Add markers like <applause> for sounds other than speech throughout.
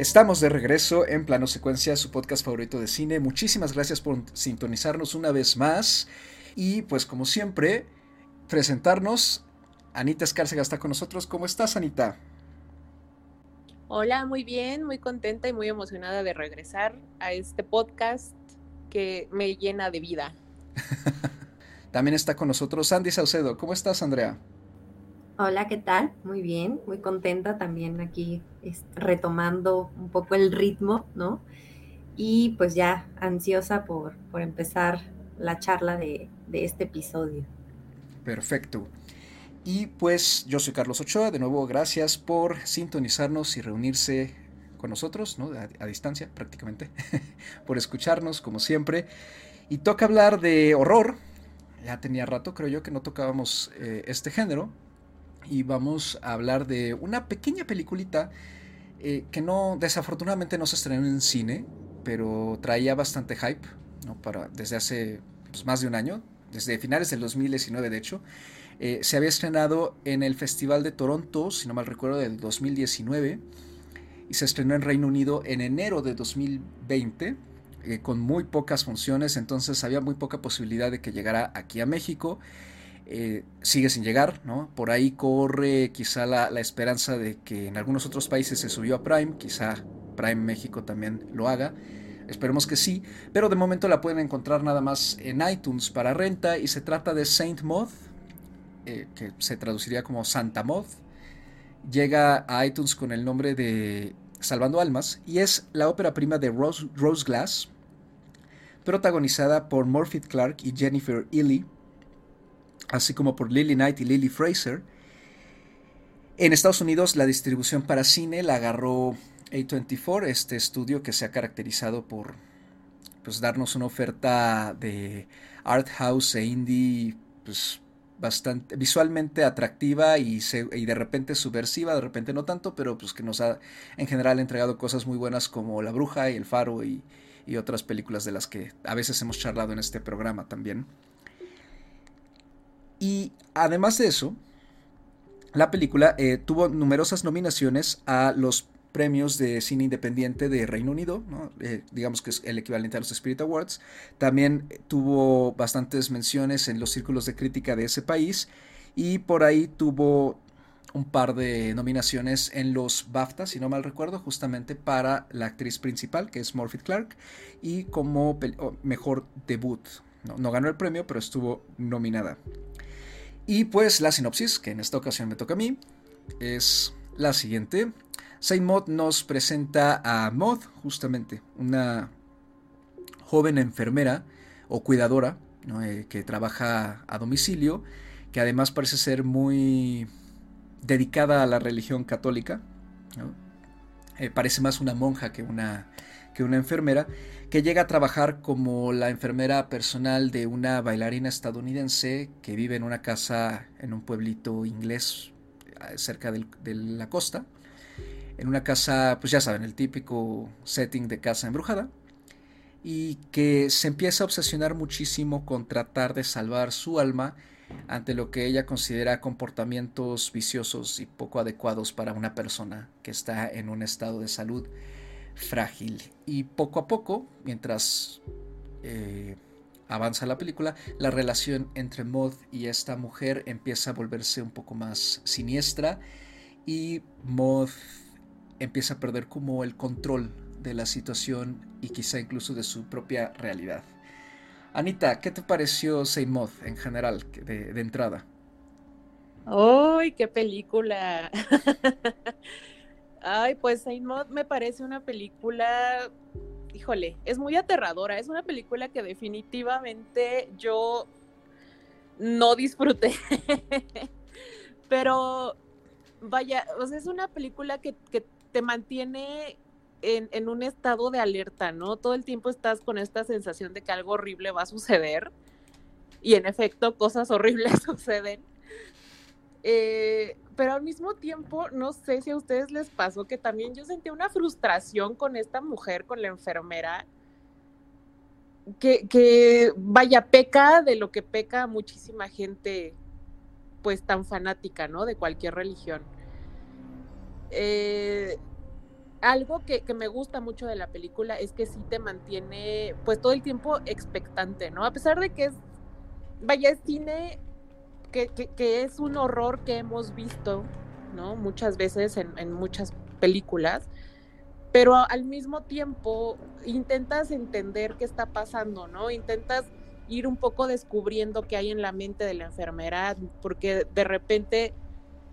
Estamos de regreso en Plano Secuencia, su podcast favorito de cine. Muchísimas gracias por sintonizarnos una vez más. Y pues como siempre, presentarnos. Anita Escárcega está con nosotros. ¿Cómo estás, Anita? Hola, muy bien, muy contenta y muy emocionada de regresar a este podcast que me llena de vida. <laughs> También está con nosotros Andy Saucedo. ¿Cómo estás, Andrea? Hola, ¿qué tal? Muy bien, muy contenta también aquí retomando un poco el ritmo, ¿no? Y pues ya ansiosa por, por empezar la charla de, de este episodio. Perfecto. Y pues yo soy Carlos Ochoa, de nuevo gracias por sintonizarnos y reunirse con nosotros, ¿no? a, distancia prácticamente, <laughs> por escucharnos como siempre. Y toca hablar de horror. Ya tenía rato, creo yo, que no tocábamos eh, este género y vamos a hablar de una pequeña peliculita eh, que no, desafortunadamente no se estrenó en cine, pero traía bastante hype, ¿no? Para, desde hace pues, más de un año, desde finales del 2019 de hecho. Eh, se había estrenado en el Festival de Toronto, si no mal recuerdo, del 2019, y se estrenó en Reino Unido en enero de 2020, eh, con muy pocas funciones, entonces había muy poca posibilidad de que llegara aquí a México. Eh, sigue sin llegar, ¿no? Por ahí corre quizá la, esperanza de que en algunos otros países se subió a Prime, quizá Prime México también lo haga. Esperemos que sí, pero de momento la pueden encontrar nada más en iTunes para renta y se trata de Saint Moth, eh, que se traduciría como Santa Moth. Llega a iTunes con el nombre de Salvando Almas y es la ópera prima de Rose, Glass, protagonizada por Morphy Clark y Jennifer Ely así como por Lily Knight y Lily Fraser. En Estados Unidos la distribución para cine la agarró A24, este estudio que se ha caracterizado por pues, darnos una oferta de art house e indie pues, bastante visualmente atractiva y, y, de repente subversiva, de repente no tanto, pero pues que nos ha en general entregado cosas muy buenas como La Bruja y El Faro y, y otras películas de las que a veces hemos charlado en este programa también. Y además de eso, la película eh, tuvo numerosas nominaciones a los premios de cine independiente de Reino Unido, eh, digamos que es el equivalente a los Spirit Awards. También tuvo bastantes menciones en los círculos de crítica de ese país y por ahí tuvo un par de nominaciones en los BAFTA, si no mal recuerdo, justamente para la actriz principal, que es Morphy Clark, y como mejor debut. no ganó el premio, pero estuvo nominada. Y pues la sinopsis, que en esta ocasión me toca a mí, es la siguiente. Maud nos presenta a Maud, justamente, una joven enfermera o cuidadora eh, que trabaja a domicilio, que además parece ser muy dedicada a la religión católica. Eh, parece más una monja que una, que una enfermera, que llega a trabajar como la enfermera personal de una bailarina estadounidense que vive en una casa en un pueblito inglés eh, cerca de la costa. En una casa, pues ya saben, el típico setting de casa embrujada. Y que se empieza a obsesionar muchísimo con tratar de salvar su alma ante lo que ella considera comportamientos viciosos y poco adecuados para una persona que está en un estado de salud frágil. Y poco a poco, mientras eh, avanza la película, la relación entre Maud y esta mujer empieza a volverse un poco más siniestra y Maud empieza a perder como el control de la situación y quizá incluso de su propia realidad. Anita, ¿qué te pareció Saint Maud en general, de, de entrada? ¡Ay, qué película! <laughs> Ay, pues Saint Maud me parece una película, híjole, es muy aterradora. Es una película que definitivamente yo no disfruté. <laughs> Pero vaya, o sea, es una película que, te mantiene en, en, un estado de alerta, ¿no? Todo el tiempo estás con esta sensación de que algo horrible va a suceder. Y en efecto, cosas horribles <laughs> suceden. Eh, pero al mismo tiempo, no sé si a ustedes les pasó que también yo sentí una frustración con esta mujer, con la enfermera, que, que vaya, peca de lo que peca muchísima gente, pues tan fanática, ¿no? De cualquier religión. Eh, algo que, me gusta mucho de la película es que sí te mantiene pues todo el tiempo expectante, ¿no? A pesar de que es, vaya, es cine que, es un horror que hemos visto, ¿no? Muchas veces en, en muchas películas, pero al mismo tiempo intentas entender qué está pasando, ¿no? Intentas ir un poco descubriendo qué hay en la mente de la enfermedad, porque de repente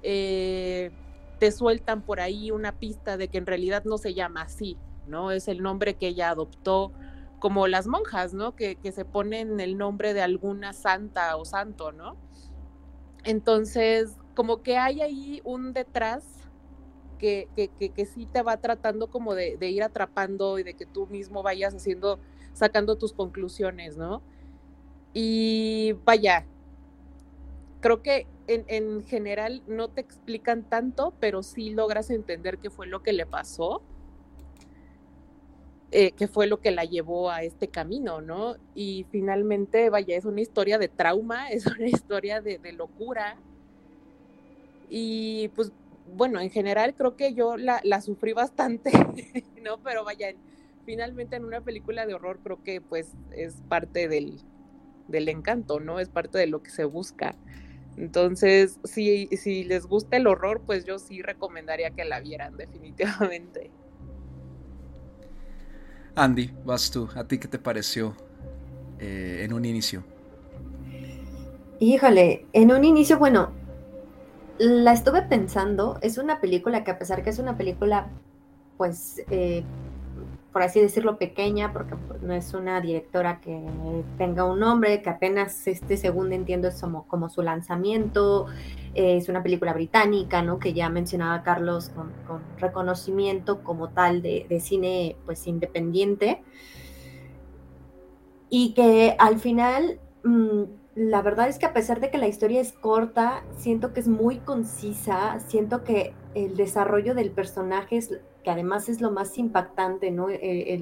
eh, te sueltan por ahí una pista de que en realidad no se llama así, ¿no? Es el nombre que ella adoptó, como las monjas, ¿no? Que, que se ponen el nombre de alguna santa o santo, ¿no? Entonces, como que hay ahí un detrás que, que, que, sí te va tratando como de, de, ir atrapando y de que tú mismo vayas haciendo, sacando tus conclusiones, ¿no? Y vaya, creo que en, en, general no te explican tanto, pero sí logras entender qué fue lo que le pasó, eh, qué fue lo que la llevó a este camino, ¿no? Y finalmente, vaya, es una historia de trauma, <laughs> es una historia de, locura. Y pues bueno, en general creo que yo la, la sufrí bastante, <laughs> ¿no? Pero vaya, finalmente en una película de horror creo que pues es parte del, del encanto, ¿no? Es parte de lo que se busca. Entonces, si, si les gusta el horror, pues yo sí recomendaría que la vieran, <laughs> definitivamente. Andy, vas tú. ¿A ti qué te pareció eh, en un inicio? Híjole, en un inicio, bueno, la estuve pensando, es una película que a pesar que es una película, pues, eh, por así decirlo, pequeña, porque pues, no es una directora que tenga un nombre, que apenas este segundo entiendo es como, como su lanzamiento, eh, es una película británica, ¿no? Que ya mencionaba Carlos con, reconocimiento como tal de, cine, pues, independiente. Y que al final... Mm, la verdad es que a pesar de que la historia es corta, siento que es muy concisa, siento que el desarrollo del personaje es, que además es lo más impactante, ¿no? E,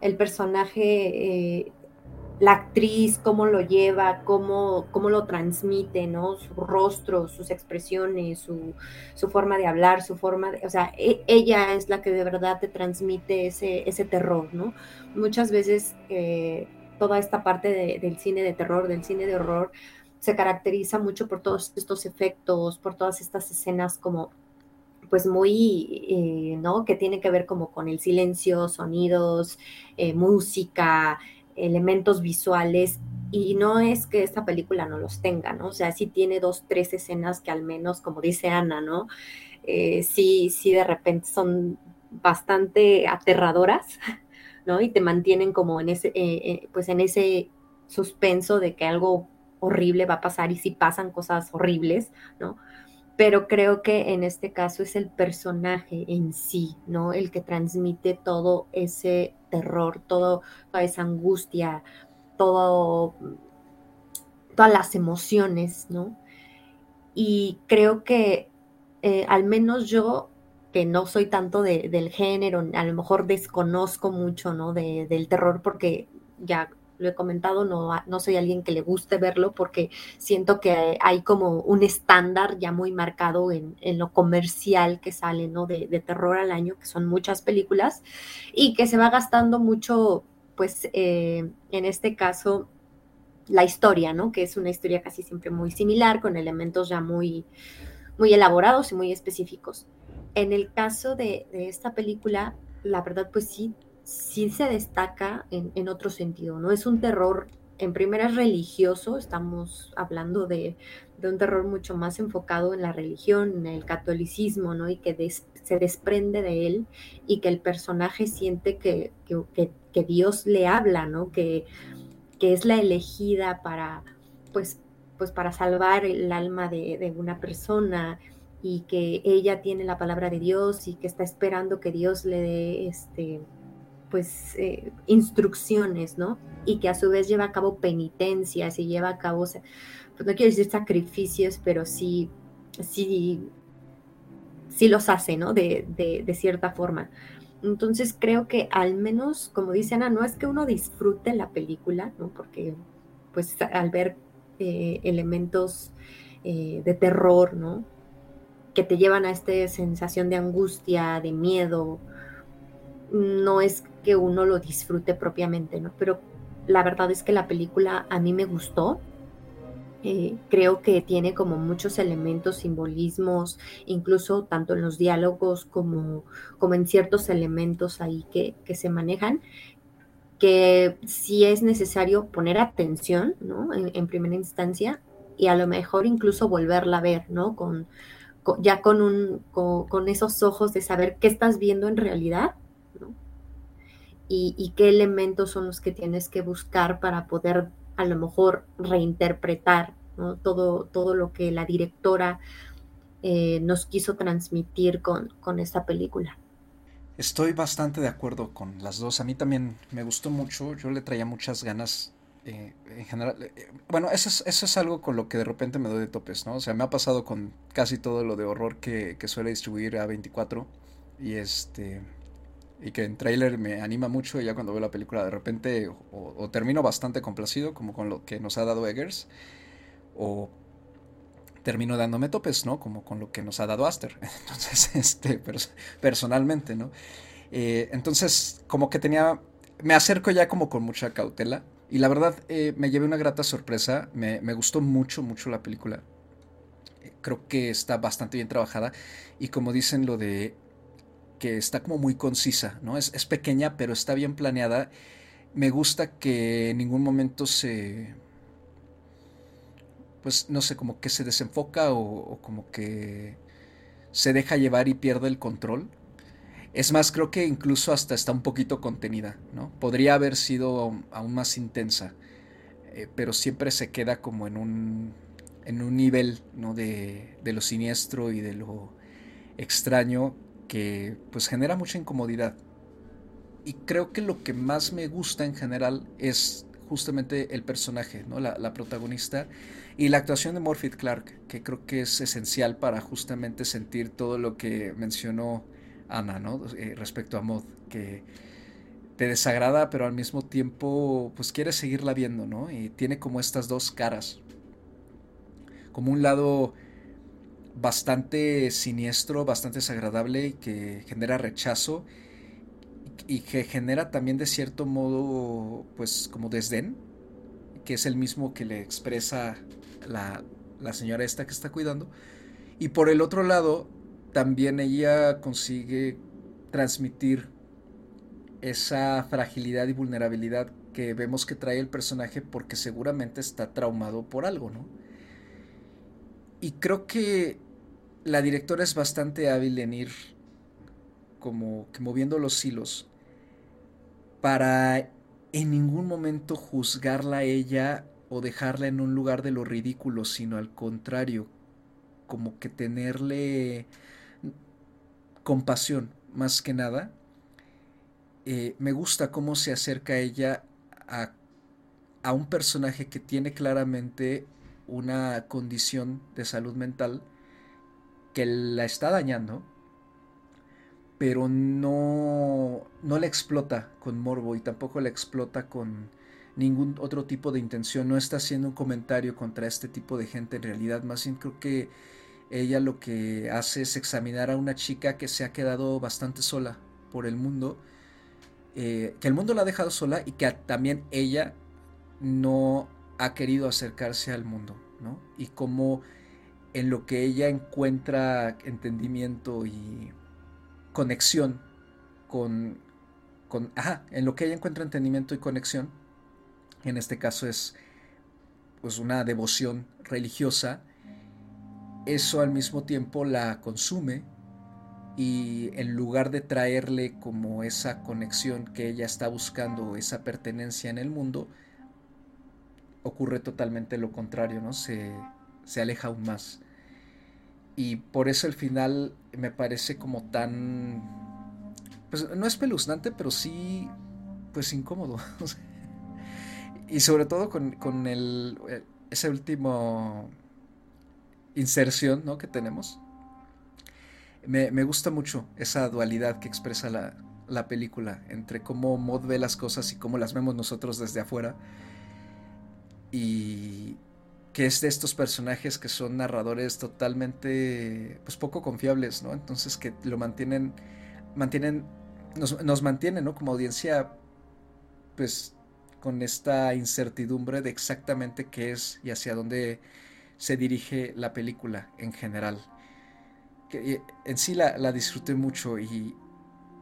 el, personaje, eh, la actriz, cómo lo lleva, cómo, cómo lo transmite, ¿no? Su rostro, sus expresiones, su, forma de hablar, su forma de, o sea, e, ella es la que de verdad te transmite ese, ese terror, ¿no? Muchas veces... Eh, toda esta parte del cine de terror, del cine de horror, se caracteriza mucho por todos estos efectos, por todas estas escenas como pues muy, eh, ¿no? Que tiene que ver como con el silencio, sonidos, eh, música, elementos visuales. Y no es que esta película no los tenga, ¿no? O sea, sí tiene dos, tres escenas que al menos, como dice Ana, ¿no? Eh, sí, sí de repente son bastante aterradoras, <laughs> ¿no? Y te mantienen como en ese, pues en ese suspenso de que algo horrible va a pasar y si pasan cosas horribles, ¿no? Pero creo que en este caso es el personaje en sí, ¿no? El que transmite todo ese terror, todo, toda esa angustia, todo, todas las emociones, ¿no? Y creo que eh, al menos yo que no soy tanto del género, a lo mejor desconozco mucho, ¿no? De, del terror porque ya lo he comentado, no, no soy alguien que le guste verlo porque siento que hay como un estándar ya muy marcado en, lo comercial que sale, ¿no? De, terror al año, que son muchas películas, y que se va gastando mucho, pues, eh, en este caso, la historia, ¿no? Que es una historia casi siempre muy similar, con elementos ya muy, muy elaborados y muy específicos. En el caso de, esta película, la verdad, pues sí, sí se destaca en, otro sentido, ¿no? Es un terror, en primera es religioso, estamos hablando de, un terror mucho más enfocado en la religión, en el catolicismo, ¿no? Y que se desprende de él y que el personaje siente que, Dios le habla, ¿no? Que, que es la elegida para, pues, pues para salvar el alma de, de una persona, y que ella tiene la palabra de Dios y que está esperando que Dios le dé este pues eh, instrucciones, ¿no? Y que a su vez lleva a cabo penitencias y lleva a cabo, pues no quiero decir sacrificios, pero sí, sí, sí los hace, ¿no? De, de, cierta forma. Entonces creo que al menos, como dice Ana, no es que uno disfrute la película, ¿no? Porque pues al ver eh, elementos eh, de terror, ¿no? que te llevan a esta sensación de angustia, de miedo, no es que uno lo disfrute propiamente, ¿no? Pero la verdad es que la película a mí me gustó. Eh, creo que tiene como muchos elementos, simbolismos, incluso tanto en los diálogos como, como en ciertos elementos ahí que, se manejan, que sí es necesario poner atención, ¿no? En, primera instancia y a lo mejor incluso volverla a ver, ¿no? Con, ya con, un, con esos ojos de saber qué estás viendo en realidad y, qué elementos son los que tienes que buscar para poder a lo mejor reinterpretar todo, todo lo que la directora eh, nos quiso transmitir con, con esta película. Estoy bastante de acuerdo con las dos. A mí también me gustó mucho. Yo le traía muchas ganas. Eh, en general, eh, bueno, eso es, eso es algo con lo que de repente me doy de topes, ¿no? O sea, me ha pasado con casi todo lo de horror que, que suele distribuir a 24. Y este y que en trailer me anima mucho y ya cuando veo la película de repente o, termino bastante complacido como con lo que nos ha dado Eggers o termino dándome topes, ¿no? Como con lo que nos ha dado Aster. <laughs> Entonces, este, personalmente, ¿no? Eh, entonces, como que tenía, me acerco ya como con mucha cautela y la verdad eh, me llevé una grata sorpresa, me, me gustó mucho, mucho la película. Creo que está bastante bien trabajada y como dicen lo de está como muy concisa, ¿no? Es, pequeña, pero está bien planeada. Me gusta que en ningún momento se. Pues no sé, como que se desenfoca o, como que se deja llevar y pierde el control. Es más, creo que incluso hasta está un poquito contenida, ¿no? Podría haber sido aún más intensa, eh, pero siempre se queda como en un, en un nivel, ¿no? De, de lo siniestro y de lo extraño que pues genera mucha incomodidad. Y creo que lo que más me gusta en general es justamente el personaje, ¿no? la, protagonista y la actuación de Morphy Clark, que creo que es esencial para justamente sentir todo lo que mencionó Ana ¿no? Eh, respecto a Mod, que te desagrada, pero al mismo tiempo pues quieres seguirla viendo, ¿no? Y tiene como estas dos caras. Como un lado bastante siniestro, bastante desagradable y que genera rechazo y que genera también de cierto modo pues como desdén, que es el mismo que le expresa la, la señora esta que está cuidando. Y por el otro lado, también ella consigue transmitir esa fragilidad y vulnerabilidad que vemos que trae el personaje porque seguramente está traumado por algo, ¿no? Y creo que la directora es bastante hábil en ir como que moviendo los hilos para en ningún momento juzgarla a ella o dejarla en un lugar de lo ridículo, sino al contrario, como que tenerle compasión más que nada. Eh, me gusta cómo se acerca ella a, a un personaje que tiene claramente una condición de salud mental que la está dañando, pero no, no la explota con morbo y tampoco la explota con ningún otro tipo de intención. No está haciendo un comentario contra este tipo de gente en realidad. Más bien creo que ella lo que hace es examinar a una chica que se ha quedado bastante sola por el mundo. Eh, que el mundo la ha dejado sola y que también ella no ha querido acercarse al mundo, ¿no? Y cómo en lo que ella encuentra entendimiento y conexión con, con ajá, en lo que ella encuentra entendimiento y conexión, en este caso es pues una devoción religiosa, eso al mismo tiempo la consume y en lugar de traerle como esa conexión que ella está buscando, esa pertenencia en el mundo, ocurre totalmente lo contrario, ¿no? Se, se aleja aún más. Y por eso el final me parece como tan... Pues no es peluznante, pero sí, pues incómodo. <laughs> y sobre todo con, el, ese último inserción ¿no? que tenemos. Me, gusta mucho esa dualidad que expresa la, la película entre cómo Mod ve las cosas y cómo las vemos nosotros desde afuera. Y, que es de estos personajes que son narradores totalmente, pues poco confiables, ¿no? Entonces que lo mantienen, mantienen, nos, nos mantienen, ¿no? Como audiencia, pues con esta incertidumbre de exactamente qué es y hacia dónde se dirige la película en general. Que en sí la, la disfruté mucho y,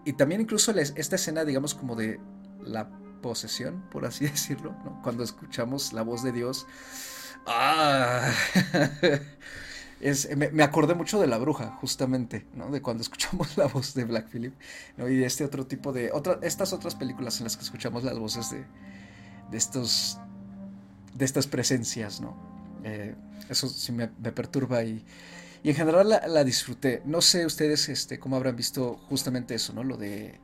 y también incluso esta escena, digamos, como de la posesión, por así <laughs> decirlo, ¿no? cuando escuchamos la voz de Dios. ¡Ah! <laughs> Es, me, acordé mucho de la bruja, justamente, ¿no? De cuando escuchamos <laughs> la voz de Black Phillip, ¿no? Y de este otro tipo de. Otra, estas otras películas en las que escuchamos las voces de, de estos. de estas presencias, ¿no? Eh, eso sí me, perturba y. Y en general la, disfruté. No sé ustedes este, cómo habrán visto justamente eso, ¿no? Lo de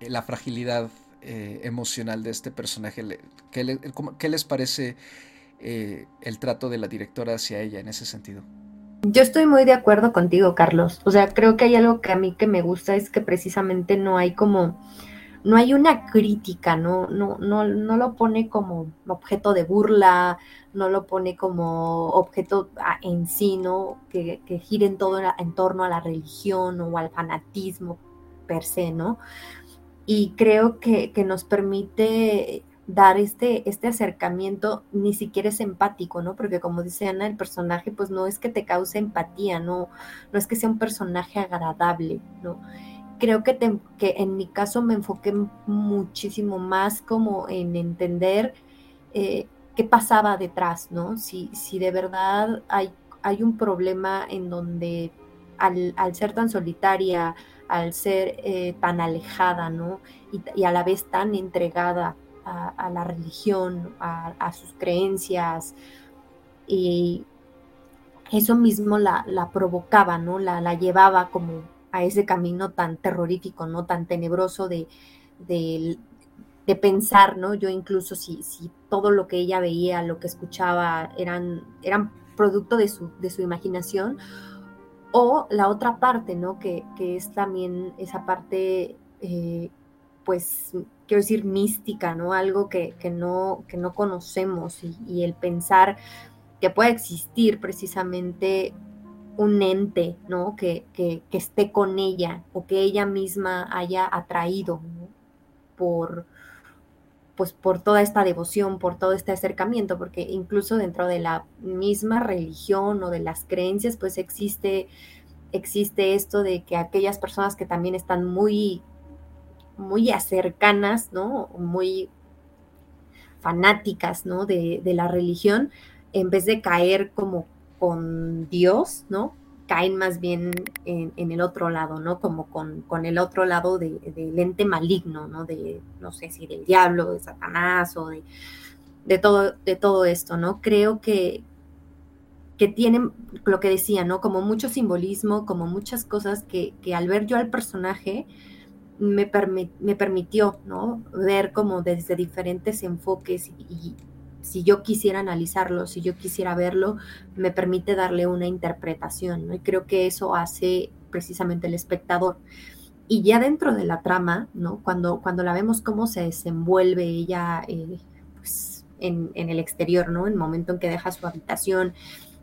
eh, la fragilidad eh, emocional de este personaje. ¿Qué, qué les parece el trato de la directora hacia ella en ese sentido? Yo estoy muy de acuerdo contigo, Carlos. O sea, creo que hay algo que a mí que me gusta es que precisamente no hay como, no hay una crítica, no, no, no, no lo pone como objeto de burla, no lo pone como objeto en sí, ¿no? Que, que gire en todo en torno a la religión o al fanatismo per se, ¿no? Y creo que, que nos permite dar este, este acercamiento ni siquiera es empático, ¿no? Porque como dice Ana, el personaje pues no es que te cause empatía, no, no es que sea un personaje agradable, ¿no? Creo que, que en mi caso me enfoqué muchísimo más como en entender eh, qué pasaba detrás, ¿no? Si, si de verdad hay, hay un problema en donde al, ser tan solitaria, al ser eh, tan alejada, ¿no? y, a la vez tan entregada a, la religión, a, sus creencias, y eso mismo la, provocaba, ¿no? La, llevaba como a ese camino tan terrorífico, ¿no? Tan tenebroso de, de, pensar, ¿no? Yo incluso si, si, todo lo que ella veía, lo que escuchaba, eran, eran producto de su, de su imaginación, o la otra parte, ¿no? Que, es también esa parte, eh, pues, quiero decir, mística, ¿no? Algo que, no, que no conocemos y, el pensar que puede existir precisamente un ente, ¿no? Que, esté con ella o que ella misma haya atraído por, pues por toda esta devoción, por todo este acercamiento, porque incluso dentro de la misma religión o de las creencias, pues existe, existe esto de que aquellas personas que también están muy muy cercanas, ¿no? Muy fanáticas, ¿no? De, la religión, en vez de caer como con Dios, ¿no? Caen más bien en, el otro lado, ¿no? Como con, el otro lado del ente maligno, ¿no? De, no sé si del diablo, de Satanás o de, de, todo, de todo esto, ¿no? Creo que, que tienen lo que decía, ¿no? Como mucho simbolismo, como muchas cosas que, que al ver yo al personaje, me, me permitió ¿no? ver como desde diferentes enfoques y, si yo quisiera analizarlo, si yo quisiera verlo, me permite darle una interpretación, ¿no? Y creo que eso hace precisamente el espectador. Y ya dentro de la trama, ¿no? Cuando, cuando la vemos cómo se desenvuelve ella eh, pues, en, en, el exterior, ¿no? En el momento en que deja su habitación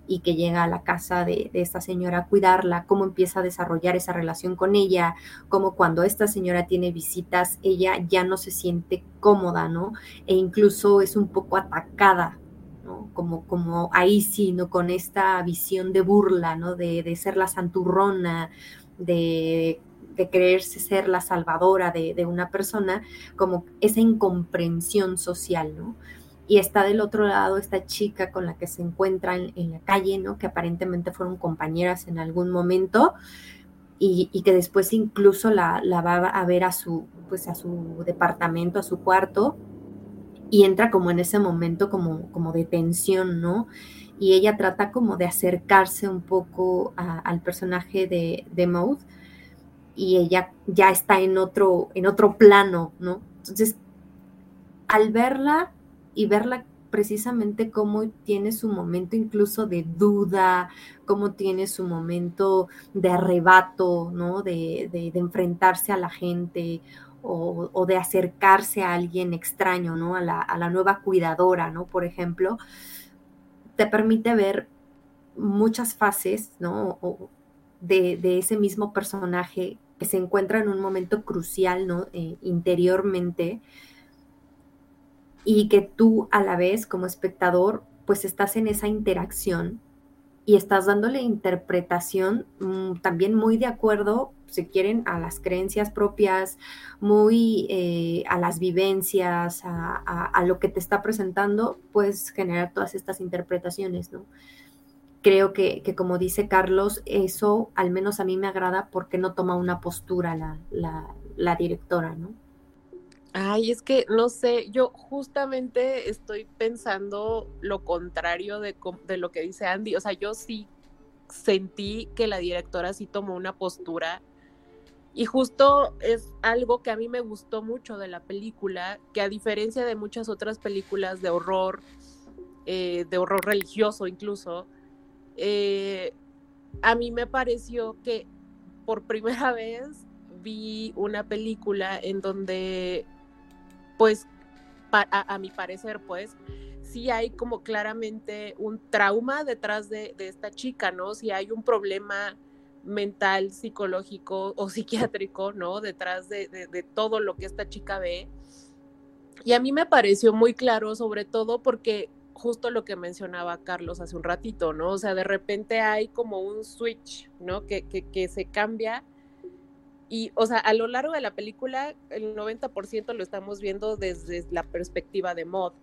y que llega a la casa de, esta señora a cuidarla, cómo empieza a desarrollar esa relación con ella, cómo cuando esta señora tiene visitas, ella ya no se siente cómoda, ¿no? E incluso es un poco atacada, ¿no? Como, como ahí sí, ¿no? Con esta visión de burla, ¿no? De, de ser la santurrona, de de creerse ser la salvadora de, de, una persona, como esa incomprensión social, ¿no? Y está del otro lado esta chica con la que se encuentran en la calle, ¿no? Que aparentemente fueron compañeras en algún momento y, que después incluso la, va a ver a su, pues a su departamento, a su cuarto y entra como en ese momento como, como de tensión, ¿no? Y ella trata como de acercarse un poco al personaje de, de Maud y ella ya está en otro, en otro plano, ¿no? Entonces, al verla, y verla precisamente cómo tiene su momento incluso de duda, cómo tiene su momento de arrebato, ¿no? De, enfrentarse a la gente o, de acercarse a alguien extraño, ¿no? A la, nueva cuidadora, ¿no? Por ejemplo, te permite ver muchas fases, ¿no? de, ese mismo personaje que se encuentra en un momento crucial, ¿no? Eh, interiormente, y que tú a la vez como espectador, pues estás en esa interacción y estás dándole interpretación mm, también muy de acuerdo, si quieren, a las creencias propias, muy eh, a las vivencias, a, lo que te está presentando, puedes generar todas estas interpretaciones, ¿no? creo que, como dice Carlos, eso al menos a mí me agrada porque no toma una postura la, directora, ¿no? Ay, es que no sé, yo justamente estoy pensando lo contrario de, lo que dice Andy. O sea, yo sí sentí que la directora sí tomó una postura y justo es algo que a mí me gustó mucho de la película, que a diferencia de muchas otras películas de horror, eh, de horror religioso incluso, eh, a mí me pareció que por primera <laughs> vez vi una película en donde, pues, a, mi parecer, pues, sí hay como claramente un trauma detrás de, esta chica, ¿no? Si hay un problema mental, psicológico o psiquiátrico, ¿no? Detrás de, todo lo que esta chica ve. Y a mí me pareció muy claro, sobre todo porque justo lo que mencionaba Carlos hace un ratito, ¿no? O sea, de repente hay como un switch, ¿no? Que, se cambia. Y, o sea, a lo largo de la película, el 90% lo estamos viendo desde la perspectiva de Mod.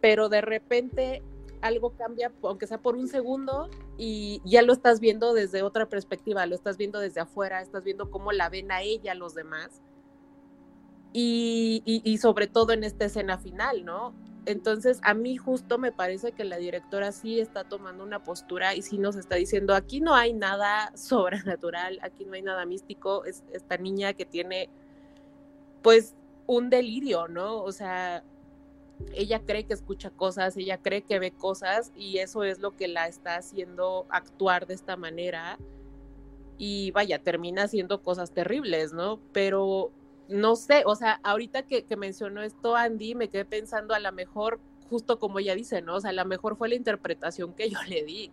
Pero de repente algo cambia, aunque sea por un segundo, y ya lo estás viendo desde otra perspectiva, lo estás viendo desde afuera, estás viendo cómo la ven a ella los demás. Y, y, y, sobre todo en esta escena final, ¿no? Entonces, a mí justo me parece que la directora sí está tomando una postura y sí nos está diciendo, aquí no hay nada <laughs> sobrenatural, aquí no hay nada místico, es esta niña que tiene pues un delirio, ¿no? O sea, ella cree que escucha cosas, ella cree que ve cosas y eso es lo que la está haciendo actuar de esta manera y vaya, termina haciendo cosas terribles, ¿no? Pero no sé, o sea, ahorita que, mencionó esto Andy, me quedé pensando a lo mejor, justo como ella dice, ¿no? O sea, a lo mejor fue la interpretación que yo le di.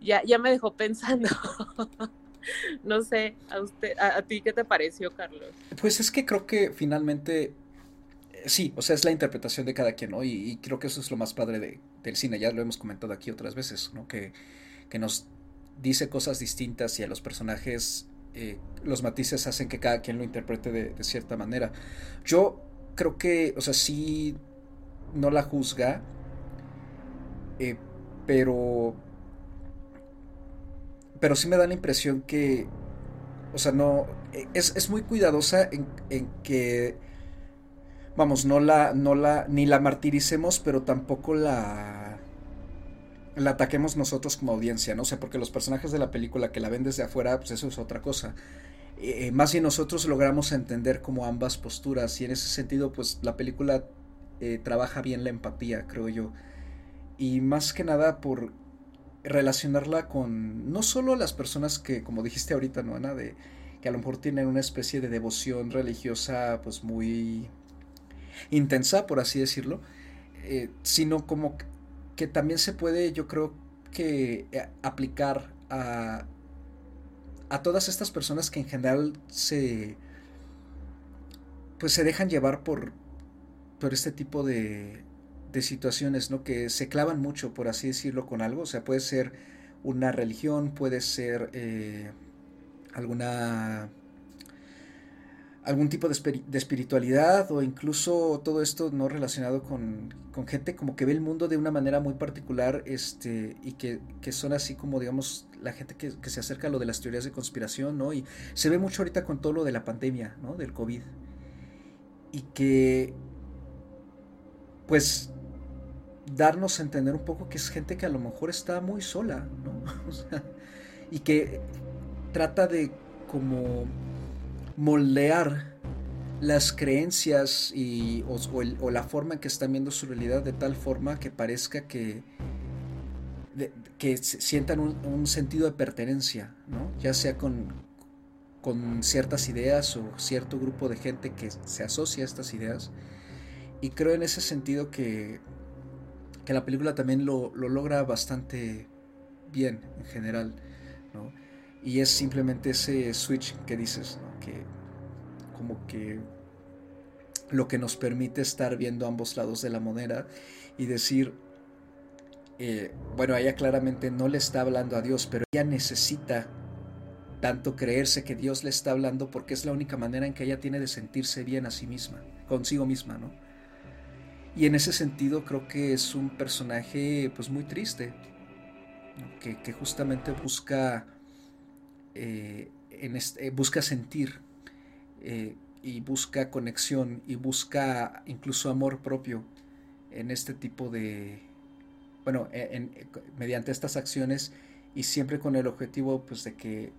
Ya, ya me dejó pensando. <laughs> no sé, a usted, a, ti, ¿qué te pareció, Carlos? Pues es que creo que finalmente, eh, sí, o sea, es la interpretación de cada quien, ¿no? Y, creo que eso es lo más padre del cine, ya lo hemos comentado aquí otras veces, ¿no? Que, que nos dice cosas distintas y a los personajes eh, los matices hacen que cada quien lo interprete de, cierta manera. Yo creo que, o sea, sí no la juzga, eh, pero, pero sí me da la impresión que, o sea, no, eh, es, muy cuidadosa en, en, que, vamos, no la, no la, ni la martiricemos, pero tampoco la la ataquemos nosotros como audiencia, ¿no? O sea, porque los personajes de la película que la ven desde afuera, pues eso es otra cosa. Eh, más si nosotros logramos entender como ambas posturas y en ese sentido, pues la película eh, trabaja bien la empatía, creo yo. Y más que nada por relacionarla con no solo las personas que, como dijiste ahorita, ¿no, Ana? De que a lo mejor tienen una especie de devoción religiosa, pues muy intensa, por así decirlo, eh, sino como que también se puede, yo creo que eh, aplicar a, a todas estas personas que en general se pues se dejan llevar por, por este tipo de, de situaciones, ¿no? Que se clavan mucho, por así decirlo, con algo. O sea, puede ser una religión, puede ser eh, alguna algún tipo de, espiritualidad o incluso todo esto no relacionado con, gente como que ve el mundo de una manera muy particular este, y que, son así como digamos la gente que, se acerca a lo de las teorías de conspiración, ¿no? Y se ve mucho ahorita con todo lo de la pandemia, ¿no? Del COVID. Y que pues darnos a entender un poco que es gente que a lo mejor está muy sola, ¿no? <laughs> y que trata de como moldear las creencias y, o, la forma en que están viendo su realidad de tal forma que parezca que, que sientan un, sentido de pertenencia, ¿no? ya sea con, con ciertas ideas o cierto grupo de gente que se asocia a estas ideas. Y creo en ese sentido que, que la película también lo, logra bastante bien en general, ¿no? Y es simplemente ese switch que dices, ¿no? Que como que lo que nos permite estar viendo ambos lados de la moneda y decir, eh, bueno, ella claramente no le está hablando a Dios, pero ella necesita tanto creerse que Dios le está hablando porque es la única manera en que ella tiene de sentirse bien a sí misma, consigo misma, ¿no? Y en ese sentido creo que es un personaje pues muy triste, que, justamente busca, eh, este, busca sentir eh, y busca conexión y busca incluso amor propio en este tipo de, bueno, e, mediante estas acciones y siempre con el objetivo pues de que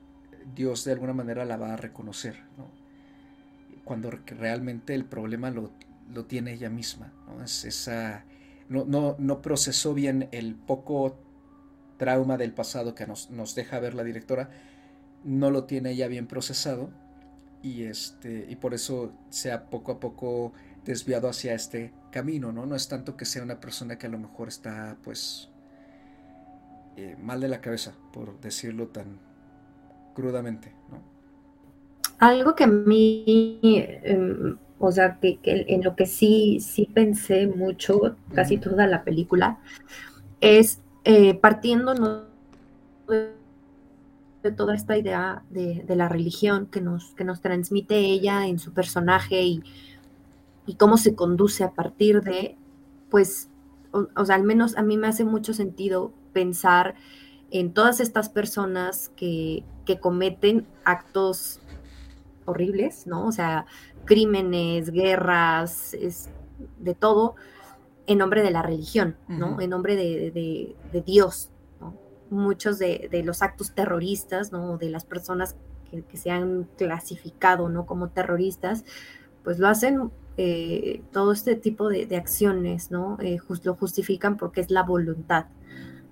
Dios de alguna manera la va a reconocer, ¿no? cuando realmente el problema lo, lo tiene ella misma. ¿no? Es esa, no, no, no, procesó bien el poco trauma del pasado que nos, nos, deja ver la directora, no lo tiene ella bien procesado y, este, y por eso se ha poco a poco desviado hacia este camino. ¿no? no es tanto que sea una persona que a lo mejor está pues eh, mal de la cabeza, por decirlo tan crudamente. ¿no? Algo que a mí... Em, o sea, que, en lo que sí, sí pensé mucho, casi toda la película, es eh, partiendo de, toda esta idea de, la religión que nos, que nos transmite ella en su personaje y, cómo se conduce a partir de, pues, o, sea, al menos a mí me hace mucho sentido pensar en todas estas personas que, que cometen actos horribles, ¿no? O sea, crímenes, guerras, es, de todo, en nombre de la religión, ¿no? En nombre de, Dios, ¿no? Muchos de, los actos terroristas, ¿no? De las personas que, se han clasificado, ¿no? Como terroristas, pues lo hacen eh, todo este tipo de, acciones, ¿no? Eh, lo justifican porque es la voluntad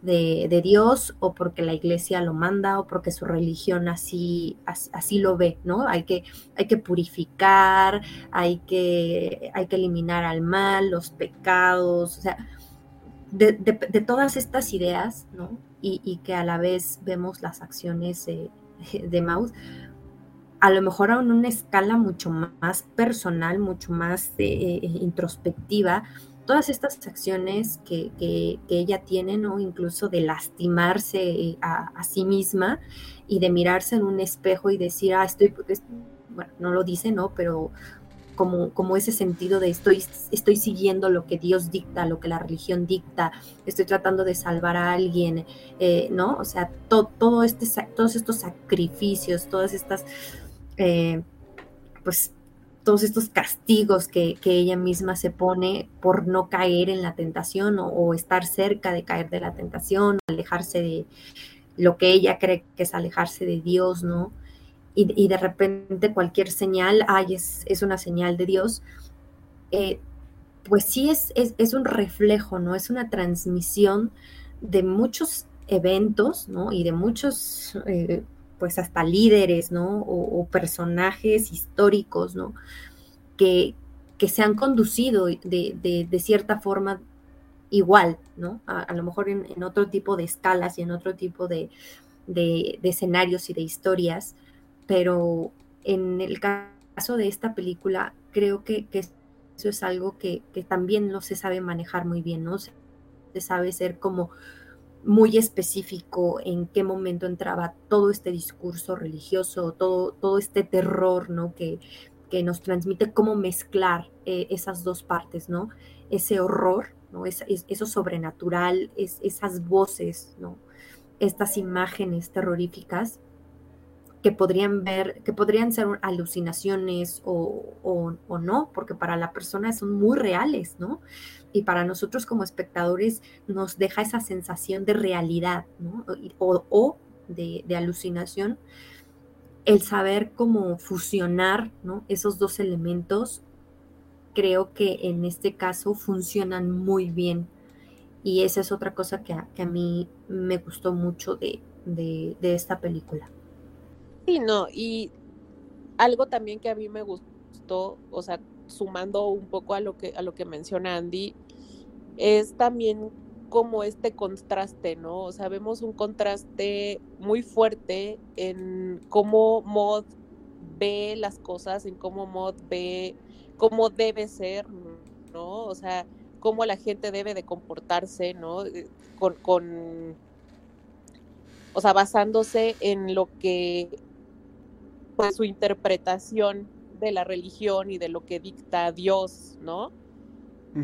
de, Dios o porque la iglesia lo manda o porque su religión así, así, lo ve, ¿no? Hay que, hay que purificar, hay que, hay que eliminar al mal, los pecados, o sea, de, todas estas ideas, ¿no? Y, que a la vez vemos las acciones de, <laughs> Maus, a lo mejor en una escala mucho más personal, mucho más eh, eh, introspectiva, todas estas acciones que, ella tiene, ¿no? Incluso de lastimarse a, sí misma y de mirarse en un espejo y decir, ah, estoy, bueno, no lo dice, ¿no? Pero como, como ese sentido de estoy, estoy siguiendo lo que Dios dicta, lo que la religión dicta, estoy tratando de salvar a alguien, eh, ¿no? O sea, todo este, todos estos sacrificios, todas estas, eh, pues, todos estos castigos que, ella misma se pone por no caer en la tentación o, estar cerca de caer de la tentación, alejarse de lo que ella cree que es alejarse de Dios, ¿no? Y, de repente cualquier señal, ay, es, es una señal de Dios, eh, pues sí es, es, un reflejo, ¿no? Es una transmisión de muchos eventos, ¿no? Y de muchos eh, pues hasta líderes, ¿no? O, personajes históricos, ¿no? Que, que se han conducido de, de, cierta forma igual, ¿no? A, lo mejor en, otro tipo de escalas y en otro tipo de, de, escenarios y de historias, pero en el caso de esta película, creo que, eso es algo que, que, también no se sabe manejar muy bien, ¿no? Se, se sabe ser como muy específico en qué momento entraba todo este discurso religioso, todo, todo este terror, ¿no? Que, que nos transmite cómo mezclar eh, esas dos partes, ¿no? Ese horror, ¿no? Es, eso sobrenatural, es, esas voces, ¿no? Estas imágenes terroríficas que podrían ver, que podrían ser alucinaciones o, o, no, porque para la persona son muy reales, ¿no? y para nosotros como espectadores nos deja esa sensación de realidad ¿no? o, de, alucinación, el saber cómo fusionar ¿no? esos dos elementos, creo que en este caso funcionan muy bien. Y esa es otra cosa que a, que a mí me gustó mucho de, de esta película. Sí, no, y algo también que a mí me gustó, o sea, sumando un poco a lo que, a lo que menciona Andy, es también como este contraste, ¿no? O sea, vemos un contraste muy fuerte en cómo Mod ve las cosas, en cómo Mod ve cómo debe ser, ¿no? O sea, cómo la gente debe de comportarse, ¿no? Eh, con, con o sea, basándose en lo que, pues su interpretación de la religión y de lo que dicta Dios, ¿no?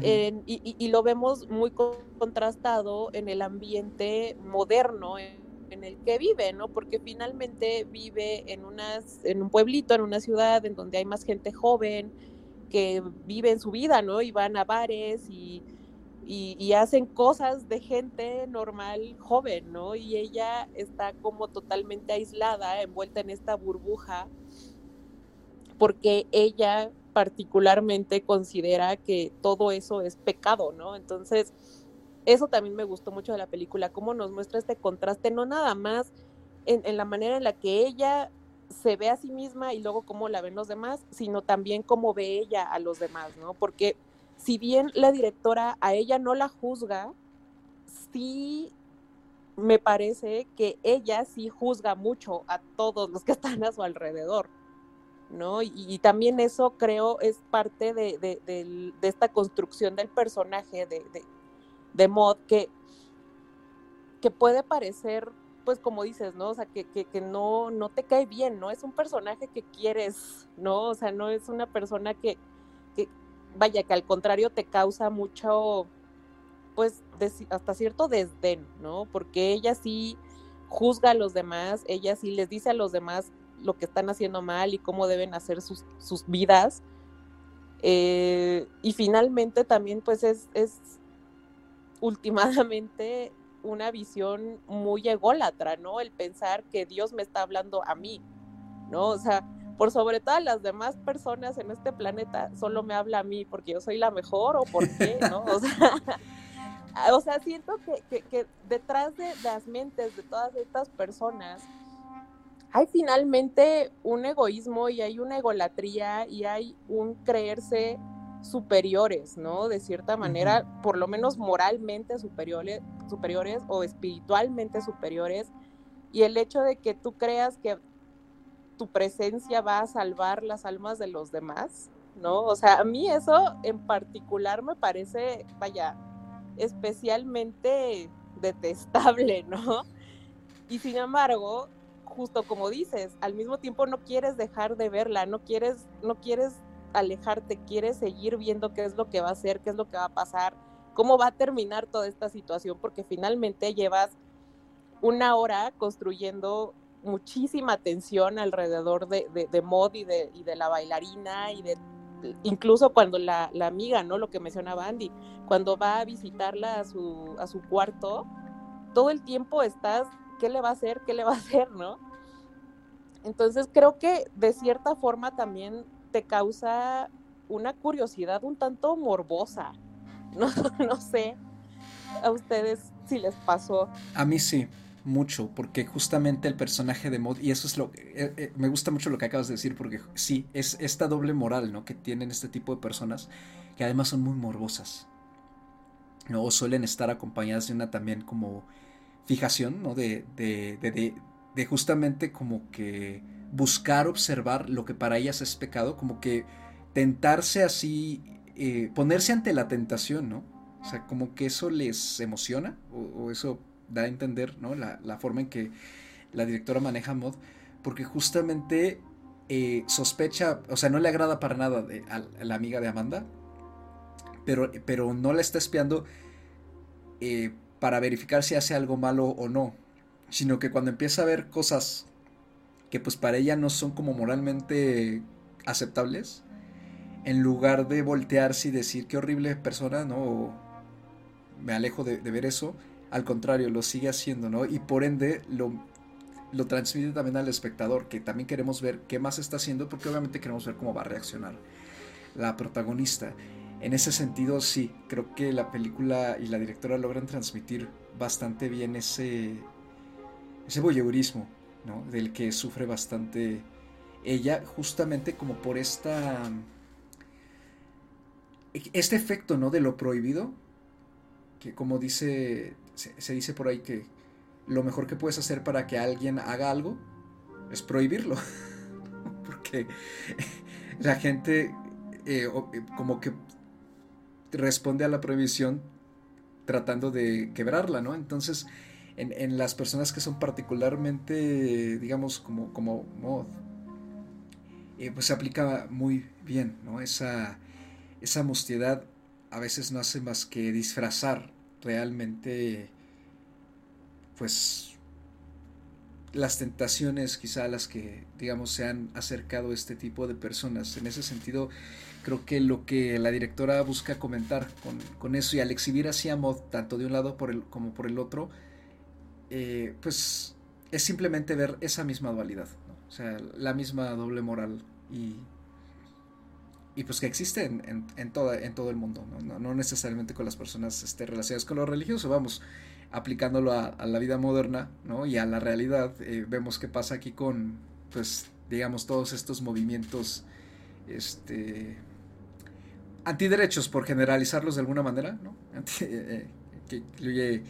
y, lo vemos muy contrastado en el ambiente moderno en, el que vive, ¿no? Porque finalmente vive en, unas, en un pueblito, en una ciudad en donde hay más gente joven que vive en su vida, ¿no? Y van a bares y, y, hacen cosas de gente normal joven, ¿no? Y ella está como totalmente aislada, envuelta en esta burbuja, porque ella particularmente considera que todo eso es pecado, ¿no? Entonces, eso también me gustó mucho de la película, cómo nos muestra este contraste, no nada más en, en la manera en la que ella se ve a sí misma y luego cómo la ven los demás, sino también cómo ve ella a los demás, ¿no? Porque si bien la directora a ella no la juzga, sí me parece que ella sí juzga mucho a todos los que están a su alrededor, ¿no? Y, también eso creo es parte de, esta construcción del personaje de, de, Mod que, que puede parecer, pues como dices, ¿no? O sea, que, que, no, no te cae bien, ¿no? Es un personaje que quieres, ¿no? O sea, no es una persona que, vaya, que al contrario te causa mucho, pues, hasta cierto desdén, ¿no? Porque ella sí juzga a los demás, ella sí les dice a los demás lo que están haciendo mal y cómo deben hacer sus, sus vidas. Eh, y finalmente también, pues, es, es últimamente una visión muy ególatra, ¿no? El pensar que Dios me está hablando a mí, ¿no? O sea, por sobre todas las demás personas en este planeta, solo me habla a mí porque yo soy la mejor o por qué, <laughs> ¿no? O sea, <laughs> o sea siento que, que, detrás de las mentes de todas estas personas hay finalmente un egoísmo y hay una egolatría y hay un creerse superiores, ¿no? De cierta manera, por lo menos moralmente superiores, superiores o espiritualmente superiores. Y el hecho de que tú creas que tu presencia va a salvar las almas de los demás, ¿no? O sea, a mí eso en particular me parece, vaya, especialmente detestable, ¿no? Y sin embargo, justo como dices, al mismo tiempo no quieres dejar de verla, no quieres, no quieres alejarte, quieres seguir viendo qué es lo que va a hacer, qué es lo que va a pasar, cómo va a terminar toda esta situación, porque finalmente llevas una hora construyendo muchísima tensión alrededor de, de, Mod y de, y de, la bailarina y de incluso cuando la, la, amiga, ¿no? Lo que mencionaba Andy, cuando va a visitarla a su, a su cuarto, todo el tiempo estás, ¿qué le va a hacer? ¿Qué le va a hacer? ¿No? Entonces creo que de cierta forma también te causa una curiosidad un tanto morbosa. <laughs> No, no sé a ustedes si les pasó. A mí sí mucho, porque justamente el personaje de Mod, y eso es lo eh, eh, me gusta mucho lo que acabas de decir, porque sí, es esta doble moral, ¿no? Que tienen este tipo de personas, que además son muy morbosas, ¿no? O suelen estar acompañadas de una también como fijación, ¿no? De, de, de, justamente como que buscar observar lo que para ellas es pecado, como que tentarse así, eh, ponerse ante la tentación, ¿no? O sea, como que eso les emociona, o eso da a entender ¿no? la, forma en que la directora maneja Mod, porque justamente eh, sospecha, o sea, no le agrada para nada a, la amiga de Amanda, pero, pero no la está espiando eh, para verificar si hace algo malo o no, sino que cuando empieza a ver cosas que pues para ella no son como moralmente aceptables, en lugar de voltearse y decir qué horrible persona, ¿no? me alejo de ver eso, al contrario, lo sigue haciendo, ¿no? Y por ende lo, lo transmite también al espectador, que también queremos ver qué más está haciendo, porque obviamente queremos ver cómo va a reaccionar la protagonista. En ese sentido, sí, creo que la película y la directora logran transmitir bastante bien ese, ese voyeurismo, ¿no? Del que sufre bastante ella, justamente como por esta... Este efecto, ¿no? De lo prohibido, que como dice, se, dice por ahí que lo mejor que puedes hacer para que alguien haga algo es prohibirlo. <laughs> Porque <laughs> la gente eh, eh, como que responde a la prohibición tratando de quebrarla, ¿no? Entonces, en, las personas que son particularmente, digamos, como, como mod, eh, pues se aplica muy bien, ¿no? Esa, esa mustiedad a veces no hace más que disfrazar realmente, pues, las tentaciones quizá a las que, digamos, se han acercado este tipo de personas. En ese sentido, creo que lo que la directora busca comentar con, eso y al exhibir así a Mod, tanto de un lado como por el otro, eh, pues es simplemente ver esa misma dualidad, o sea, la misma doble moral y, y pues que existe en, en, toda, en todo el mundo, ¿no? No, necesariamente con las personas este, relacionadas con lo religioso, vamos, aplicándolo a, la vida moderna ¿no? y a la realidad, eh, vemos qué pasa aquí con, pues, digamos, todos estos movimientos este, antiderechos, por generalizarlos de alguna manera, ¿no? <laughs> Eh, eh, que incluye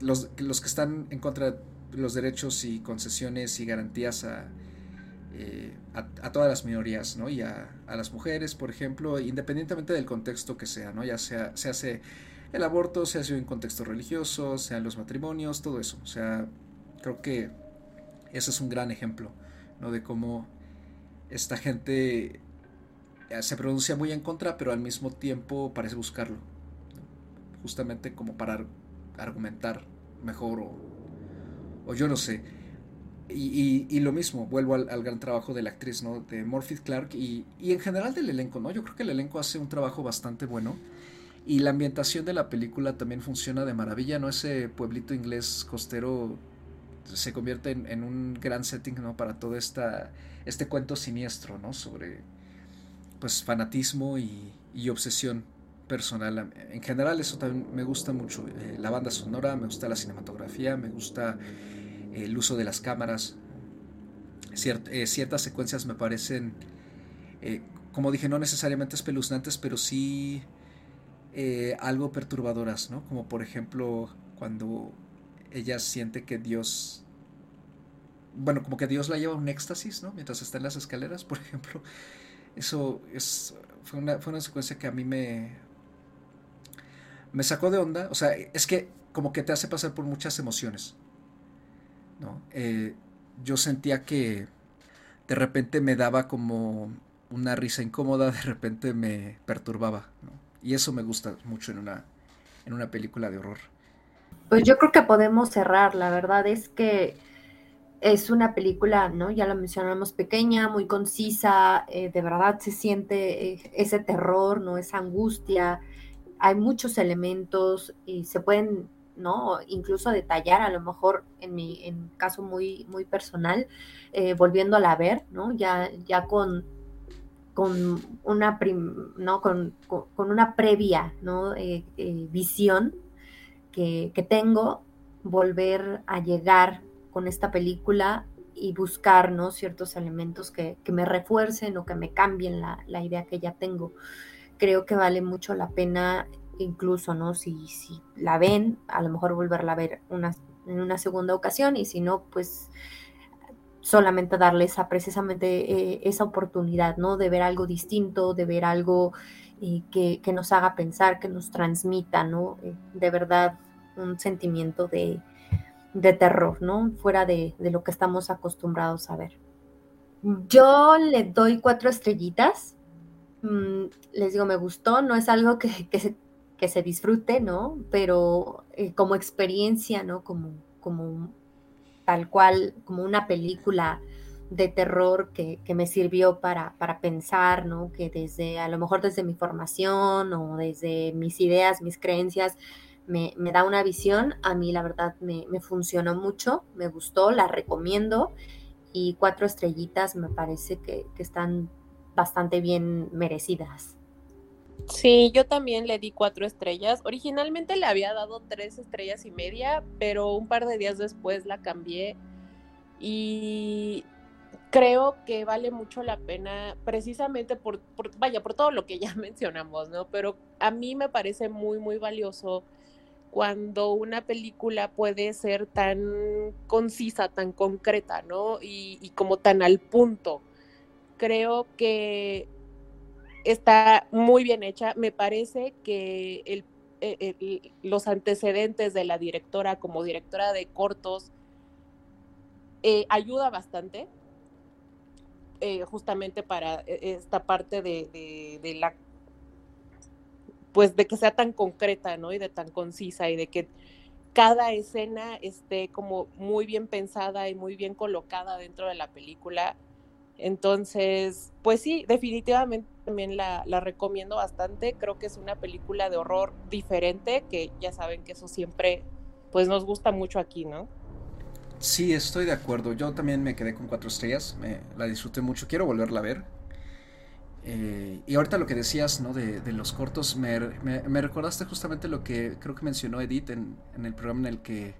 los, los, que están en contra de los derechos y concesiones y garantías a, eh, a, todas las minorías, ¿no? Y a, las mujeres, por ejemplo, independientemente del contexto que sea, ¿no? Ya sea, se hace el aborto, se hace en contexto religioso, sean los matrimonios, todo eso. O sea, creo que ese es un gran ejemplo, ¿no? De cómo esta gente eh, se pronuncia muy en contra, pero al mismo tiempo parece buscarlo. Justamente como para argumentar mejor o, o yo no sé. Y, lo mismo, vuelvo al, gran trabajo de la actriz, ¿no? De Morphy Clark y, y, en general del elenco, ¿no? Yo creo que el elenco hace un trabajo bastante bueno. Y la ambientación de la película también funciona de maravilla, ¿no? Ese pueblito inglés costero se convierte en, un gran setting, ¿no? Para todo esta, este cuento siniestro, ¿no? Sobre pues fanatismo y, obsesión personal. En general eso también me gusta mucho. Eh, la banda sonora, me gusta la cinematografía, me gusta el uso de las cámaras. Eh, ciertas secuencias me parecen, como dije, no necesariamente espeluznantes, pero sí algo perturbadoras, ¿no? Como por ejemplo cuando ella siente que Dios bueno, como que Dios la lleva a un éxtasis, ¿no? Mientras está en las escaleras, por <laughs> ejemplo. Eso es, fue, una, fue una secuencia que a mí me, me sacó de onda. O sea, es que como que te hace pasar por muchas emociones. ¿No? Eh, yo sentía que de repente me daba como una risa incómoda, de repente me perturbaba. ¿no? Y eso me gusta mucho en una, en una película de horror. Pues yo creo que podemos cerrar. La verdad es que es una película, ¿no? Ya lo mencionamos, pequeña, muy concisa, eh, de verdad se siente eh, ese terror, ¿no? Esa angustia. Hay muchos elementos y se pueden, ¿no? Incluso detallar, a lo mejor en mi en caso muy, muy personal, eh, volviéndola a ver, ¿no? Ya, ya con, con una, ¿no? Con, una previa, ¿no? visión que, que tengo, volver a llegar con esta película y buscar ¿no? ciertos elementos que, me refuercen o que me cambien la, idea que ya tengo. Creo que vale mucho la pena, incluso ¿no? si, si la ven, a lo mejor volverla a ver una, en una segunda ocasión y si no, pues solamente darle esa, precisamente eh, esa oportunidad, ¿no? De ver algo distinto, de ver algo eh, que, que, nos haga pensar, que nos transmita, ¿no? Eh, de verdad, un sentimiento de, de terror, ¿no? Fuera de, lo que estamos acostumbrados a ver. Yo le doy cuatro estrellitas. Mm, les digo, me gustó, no es algo que, se, que se, disfrute, ¿no? Pero eh, como experiencia, ¿no? Como, como tal cual, como una película de terror que, que me sirvió para, para, pensar, ¿no? Que desde, a lo mejor desde mi formación o desde mis ideas, mis creencias, me, da una visión, a mí la verdad me, funcionó mucho, me gustó, la recomiendo y cuatro estrellitas me parece que, están bastante bien merecidas. Sí, yo también le di cuatro estrellas. Originalmente le había dado tres estrellas y media, pero un par de días después la cambié y creo que vale mucho la pena precisamente por, vaya, por todo lo que ya <laughs> mencionamos, ¿no? Pero a mí me parece muy, muy valioso cuando una película puede ser tan concisa, tan concreta, ¿no? Y, como tan al punto. Creo que está muy bien hecha. Me parece que el, los antecedentes de la directora como directora de cortos eh, ayuda bastante eh, justamente para eh, esta parte de, la, pues de que sea tan concreta, ¿no? Y de tan concisa y de que cada escena esté como muy bien pensada y muy bien colocada dentro de la película. Entonces, pues sí, definitivamente también la, recomiendo bastante. Creo que es una película de horror diferente, que ya saben que eso siempre, pues nos gusta mucho aquí, ¿no? Sí, estoy de acuerdo. Yo también me quedé con cuatro estrellas. Me, la disfruté mucho. Quiero volverla a ver. Eh, y ahorita lo que decías, ¿no? De, los cortos, me, me, recordaste justamente lo que creo que mencionó Edith en, en, el programa en el que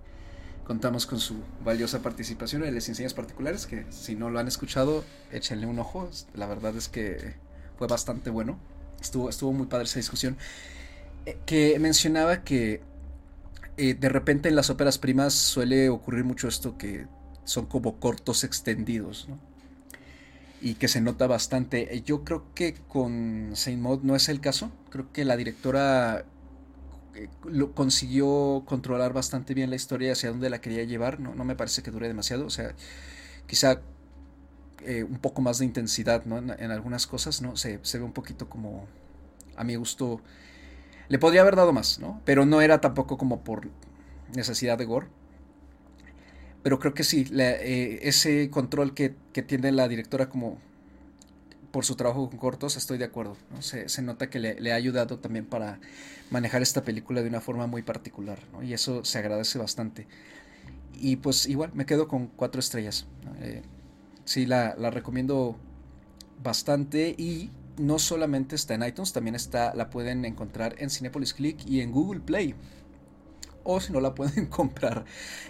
contamos con su valiosa participación en las enseñas particulares, que si no lo han escuchado, échenle un ojo. La verdad es que bastante bueno. Estuvo, estuvo muy padre esa discusión. Eh, que mencionaba que eh, de repente en las óperas primas suele ocurrir mucho esto que son como cortos extendidos. Y que se nota bastante. Eh, yo creo que con Saint Maud no es el caso. Creo que la directora lo consiguió controlar bastante bien la historia hacia dónde la quería llevar. No, no me parece que dure demasiado. O sea, quizá un poco más de intensidad en, algunas cosas, ¿no? Se, se, ve un poquito como, a mi gusto, le podría haber dado más, ¿no? Pero no era tampoco como por necesidad de gore. Pero creo que sí, eh, ese control que, tiene la directora como por su trabajo con cortos, estoy de acuerdo. Se, nota que le, ha ayudado también para manejar esta película de una forma muy particular. Y eso se agradece bastante. Y pues igual, me quedo con cuatro estrellas. Eh, sí, la, recomiendo bastante y no solamente está en iTunes, también está, la pueden encontrar en Cinepolis Click y en Google Play. O si no la pueden <laughs> comprar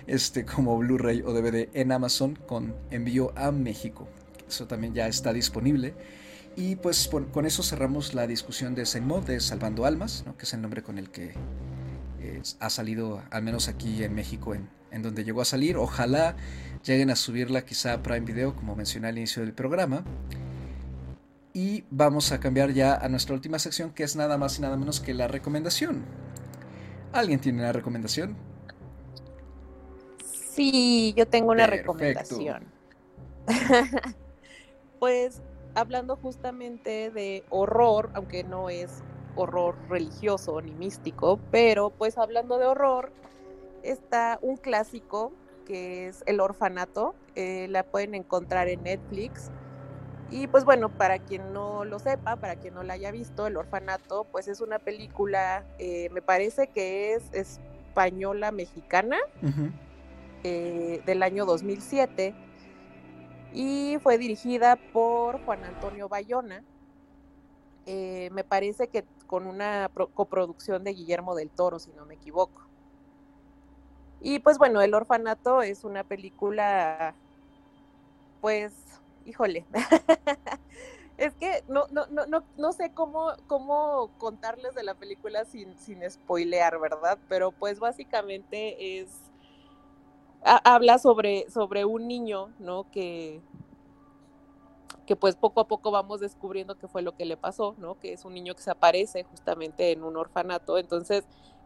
este, como Blu-ray o DVD en Amazon con envío a México. Eso también ya está disponible. Y pues con eso cerramos la discusión de Zenmod de Salvando Almas, que es el nombre con el que eh, ha salido, al menos aquí en México, en, en, donde llegó a salir. Ojalá lleguen a subirla quizá a Prime Video, como mencioné al inicio del programa. Y vamos a cambiar ya a nuestra última sección, que es nada más y nada menos que la recomendación. ¿Alguien tiene una recomendación? Sí, yo tengo una recomendación. <laughs> pues hablando justamente de horror, aunque no es horror religioso ni místico, pero pues hablando de horror, está un clásico que es El Orfanato. Eh, la pueden encontrar en Netflix. Y pues bueno, para quien no lo sepa, para quien no la haya visto, El Orfanato, pues es una película, eh, me parece que es española mexicana, eh, del año 2007, y fue dirigida por Juan Antonio Bayona, eh, me parece que con una coproducción de Guillermo del Toro, si no me equivoco. Y pues bueno, El Orfanato es una película, pues híjole, <laughs> es que no, no, no, no, sé cómo, cómo contarles de la película sin, sin spoilear, ¿verdad? Pero pues básicamente es, habla sobre, sobre un niño, ¿no? Que, que pues poco a poco vamos descubriendo qué fue lo que le pasó, ¿no? Que es un niño que se aparece justamente en un orfanato, entonces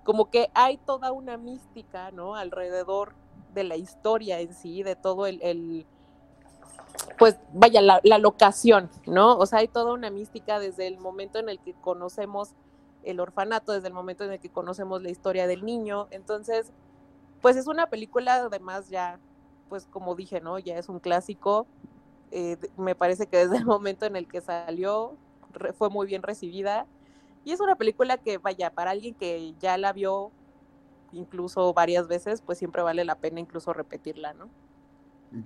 como que hay toda una mística, ¿no? Alrededor de la historia en sí, de todo el pues vaya, la, locación, ¿no? O sea, hay toda una mística desde el momento en el que conocemos el orfanato, desde el momento en el que conocemos la historia del niño. Entonces, pues es una película, además ya, pues como dije, ¿no? Ya es un clásico. Eh, me parece que desde el momento en el que salió fue muy bien recibida. Y es una película que, vaya, para alguien que ya la vio incluso varias veces, pues siempre vale la pena incluso repetirla, ¿no?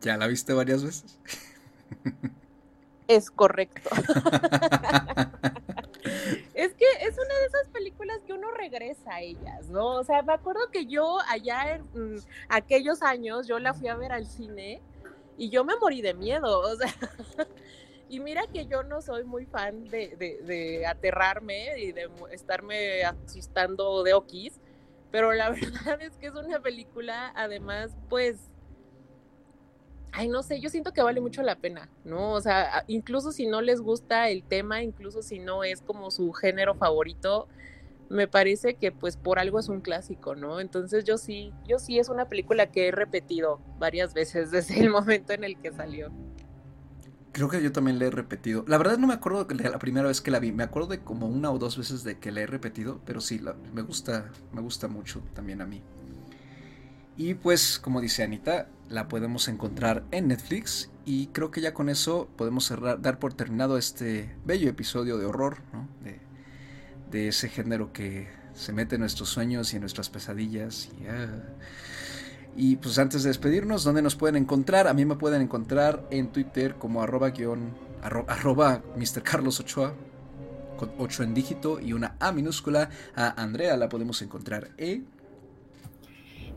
¿Ya la viste varias veces? <laughs> Es correcto. <laughs> <laughs> es que es una de esas películas que uno regresa a ellas, ¿no? O sea, me acuerdo que yo allá en mm, aquellos años, yo la fui a ver al cine y yo me morí de miedo, o sea, y mira que yo no soy muy fan de, aterrarme y de estarme asustando de okis, pero la <laughs> verdad es que es una película, además, pues, ay, no sé, yo siento que vale mucho la pena, ¿no? O sea, incluso si no les gusta el tema, incluso si no es como su género favorito, me parece que pues por algo es un clásico, ¿no? Entonces yo sí, yo sí es una película que he repetido varias veces <laughs> desde el momento en el que salió. Creo que yo también la he repetido. La verdad no me acuerdo de la primera vez que la vi. Me acuerdo de como una o dos veces de que la he repetido, pero sí, me gusta, me gusta mucho también a mí. Y pues, como dice Anita, la podemos encontrar en Netflix y creo que ya con eso podemos cerrar, dar por terminado este bello episodio de horror, ¿no? De, de ese género que se mete en nuestros sueños y en nuestras pesadillas. Y, ah. Y pues antes de despedirnos, ¿dónde nos pueden encontrar? A mí me pueden encontrar en Twitter como arroba guion, arroba, Mr. Carlos Ochoa, con 8 en dígito y una A minúscula. A Andrea la podemos encontrar en...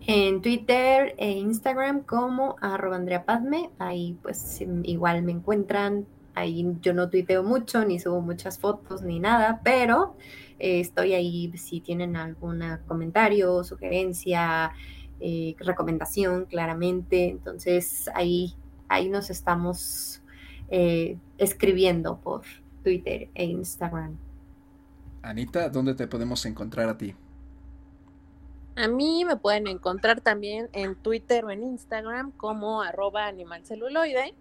En Twitter e Instagram como arroba Andrea Padme, ahí pues igual me encuentran, ahí yo no tuiteo mucho, ni subo muchas fotos, ni nada, pero eh, estoy ahí si tienen algún comentario, sugerencia, eh, recomendación, claramente. Entonces ahí, ahí nos estamos eh, escribiendo por Twitter e Instagram. Anita, ¿dónde te podemos encontrar a ti? A mí me pueden encontrar también en Twitter o en Instagram como arroba animalceluloide.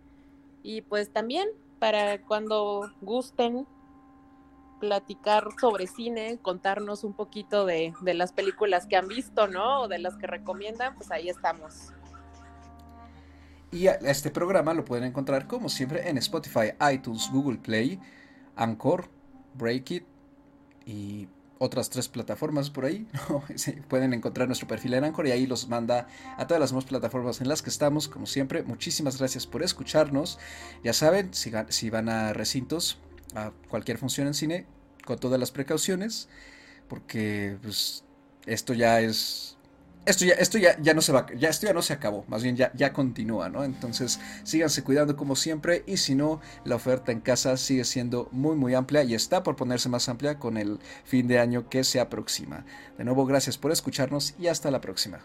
Y pues también para cuando gusten platicar sobre cine, contarnos un poquito de, las películas que han visto, ¿no? O de las que recomiendan, pues ahí estamos. Y este programa lo pueden encontrar como siempre en Spotify, iTunes, Google Play, Anchor, Breakit y otras tres plataformas por ahí. <laughs> pueden encontrar nuestro perfil en Anchor y ahí los manda a todas las demás plataformas en las que estamos. Como siempre, muchísimas gracias por escucharnos. Ya saben, si van a recintos, a cualquier función en cine, con todas las precauciones, porque pues, esto ya es esto ya, esto ya, ya no se va, ya esto ya no se acabó, más bien ya, ya continúa, ¿no? Entonces síganse cuidando como siempre y si no, la oferta en casa sigue siendo muy muy amplia y está por ponerse más amplia con el fin de año que se aproxima. De nuevo, gracias por escucharnos y hasta la próxima.